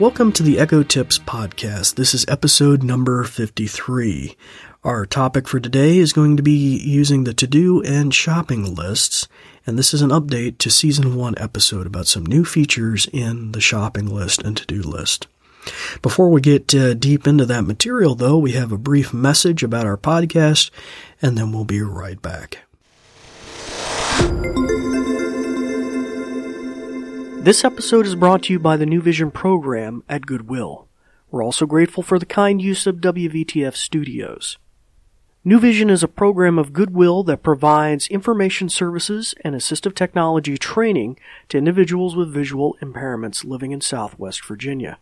Welcome to the Echo Tips podcast. This is episode number 53. Our topic for today is going to be using the to do and shopping lists, and this is an update to season one episode about some new features in the shopping list and to do list. Before we get uh, deep into that material, though, we have a brief message about our podcast, and then we'll be right back. This episode is brought to you by the New Vision program at Goodwill. We're also grateful for the kind use of WVTF Studios. New Vision is a program of Goodwill that provides information services and assistive technology training to individuals with visual impairments living in Southwest Virginia.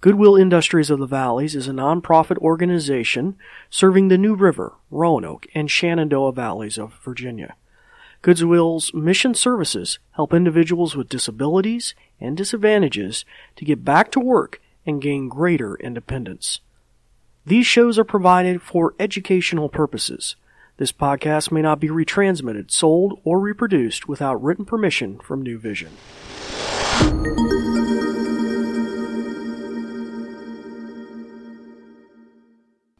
Goodwill Industries of the Valleys is a nonprofit organization serving the New River, Roanoke, and Shenandoah Valleys of Virginia. Goodwill's mission services help individuals with disabilities and disadvantages to get back to work and gain greater independence. These shows are provided for educational purposes. This podcast may not be retransmitted, sold, or reproduced without written permission from New Vision.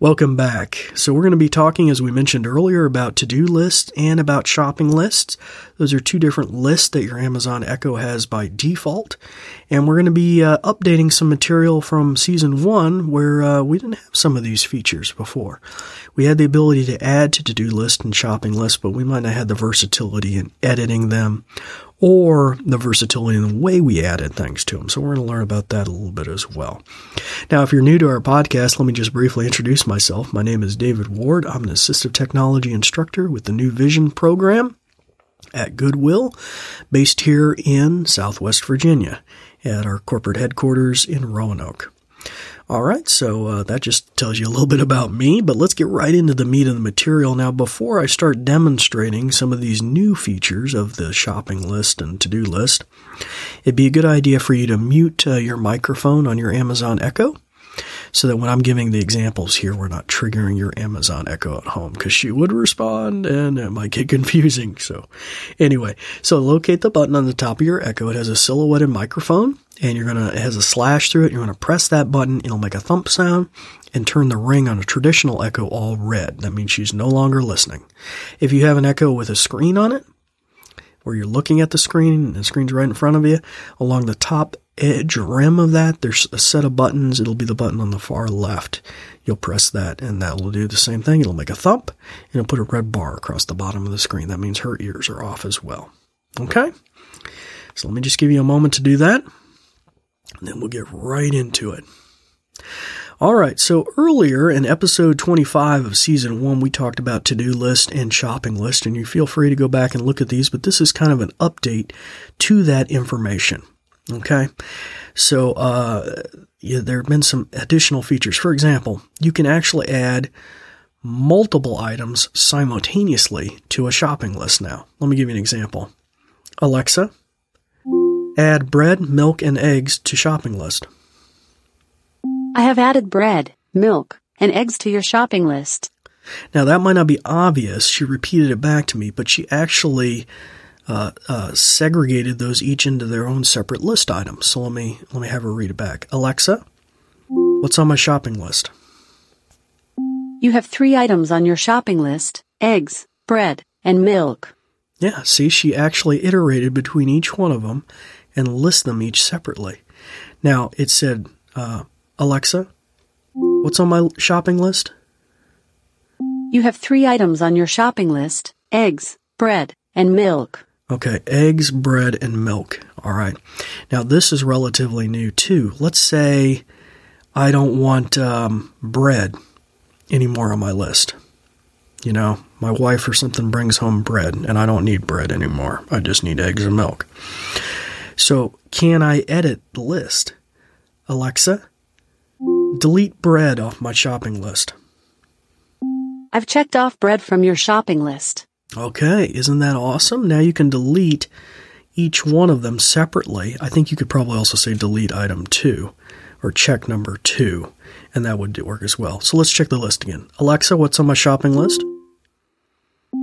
Welcome back. So we're going to be talking, as we mentioned earlier, about to-do lists and about shopping lists. Those are two different lists that your Amazon Echo has by default. And we're going to be uh, updating some material from season one where uh, we didn't have some of these features before. We had the ability to add to to-do list and shopping list, but we might not have the versatility in editing them or the versatility in the way we added things to them. So we're going to learn about that a little bit as well. Now, if you're new to our podcast, let me just briefly introduce myself. My name is David Ward. I'm an assistive technology instructor with the New Vision program at Goodwill, based here in Southwest Virginia at our corporate headquarters in Roanoke. All right, so uh, that just tells you a little bit about me, but let's get right into the meat of the material. Now, before I start demonstrating some of these new features of the shopping list and to do list, it'd be a good idea for you to mute uh, your microphone on your Amazon Echo so that when I'm giving the examples here, we're not triggering your Amazon Echo at home because she would respond and it might get confusing. So anyway, so locate the button on the top of your Echo. It has a silhouetted microphone and you're going to, it has a slash through it. You're going to press that button. It'll make a thump sound and turn the ring on a traditional Echo all red. That means she's no longer listening. If you have an Echo with a screen on it, where you're looking at the screen and the screen's right in front of you, along the top edge rim of that, there's a set of buttons. It'll be the button on the far left. You'll press that and that will do the same thing. It'll make a thump and it'll put a red bar across the bottom of the screen. That means her ears are off as well. Okay? So let me just give you a moment to do that. And then we'll get right into it. All right, so earlier in episode 25 of season 1, we talked about to-do list and shopping list, and you feel free to go back and look at these, but this is kind of an update to that information. Okay. So, uh, yeah, there have been some additional features. For example, you can actually add multiple items simultaneously to a shopping list now. Let me give you an example. Alexa, add bread, milk, and eggs to shopping list. I have added bread, milk, and eggs to your shopping list. Now that might not be obvious. She repeated it back to me, but she actually uh, uh, segregated those each into their own separate list items. So let me let me have her read it back. Alexa, what's on my shopping list? You have three items on your shopping list: eggs, bread, and milk. Yeah, see, she actually iterated between each one of them and list them each separately. Now it said, uh, Alexa, what's on my shopping list? You have three items on your shopping list: eggs, bread, and milk. Okay, eggs, bread, and milk. All right. Now, this is relatively new too. Let's say I don't want um, bread anymore on my list. You know, my wife or something brings home bread, and I don't need bread anymore. I just need eggs and milk. So, can I edit the list? Alexa, delete bread off my shopping list. I've checked off bread from your shopping list. Okay, isn't that awesome? Now you can delete each one of them separately. I think you could probably also say delete item two or check number two, and that would work as well. So let's check the list again. Alexa, what's on my shopping list?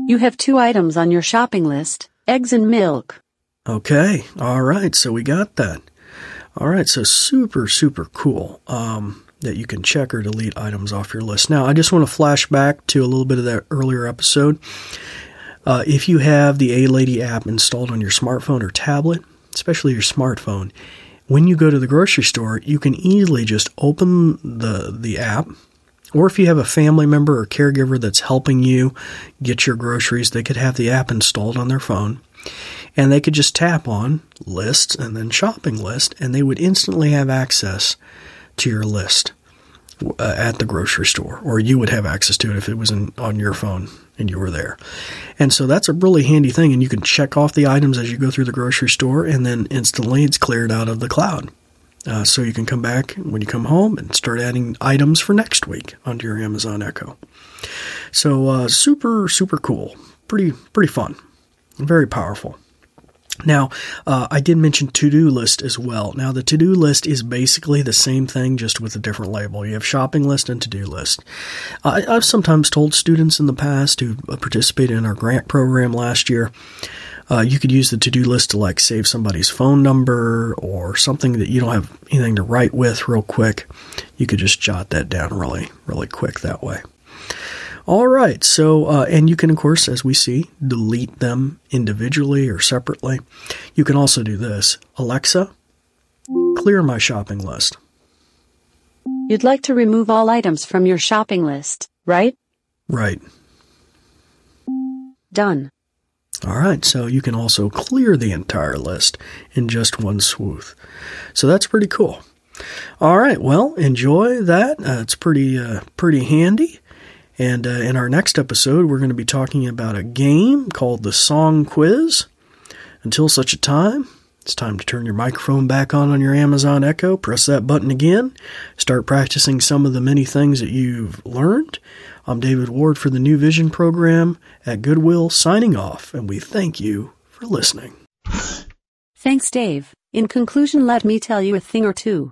You have two items on your shopping list eggs and milk. Okay, all right, so we got that. All right, so super, super cool um, that you can check or delete items off your list. Now, I just want to flash back to a little bit of that earlier episode. Uh, if you have the Alexa app installed on your smartphone or tablet, especially your smartphone, when you go to the grocery store, you can easily just open the the app. Or if you have a family member or caregiver that's helping you get your groceries, they could have the app installed on their phone. And they could just tap on lists and then shopping list and they would instantly have access to your list uh, at the grocery store. Or you would have access to it if it was in, on your phone and you were there. And so that's a really handy thing and you can check off the items as you go through the grocery store and then instantly it's cleared out of the cloud. Uh, so you can come back when you come home and start adding items for next week onto your Amazon Echo. So uh, super super cool, pretty pretty fun, very powerful. Now, uh, I did mention to do list as well. Now, the to do list is basically the same thing, just with a different label. You have shopping list and to do list. I, have sometimes told students in the past who participated in our grant program last year, uh, you could use the to do list to like save somebody's phone number or something that you don't have anything to write with real quick. You could just jot that down really, really quick that way. All right. So, uh, and you can, of course, as we see, delete them individually or separately. You can also do this Alexa, clear my shopping list. You'd like to remove all items from your shopping list, right? Right. Done. All right, so you can also clear the entire list in just one swoop. So that's pretty cool. All right, well, enjoy that. Uh, it's pretty uh, pretty handy. And uh, in our next episode, we're going to be talking about a game called the Song Quiz. Until such a time, it's time to turn your microphone back on on your Amazon Echo, press that button again, start practicing some of the many things that you've learned. I'm David Ward for the New Vision program at Goodwill, signing off, and we thank you for listening. Thanks, Dave. In conclusion, let me tell you a thing or two.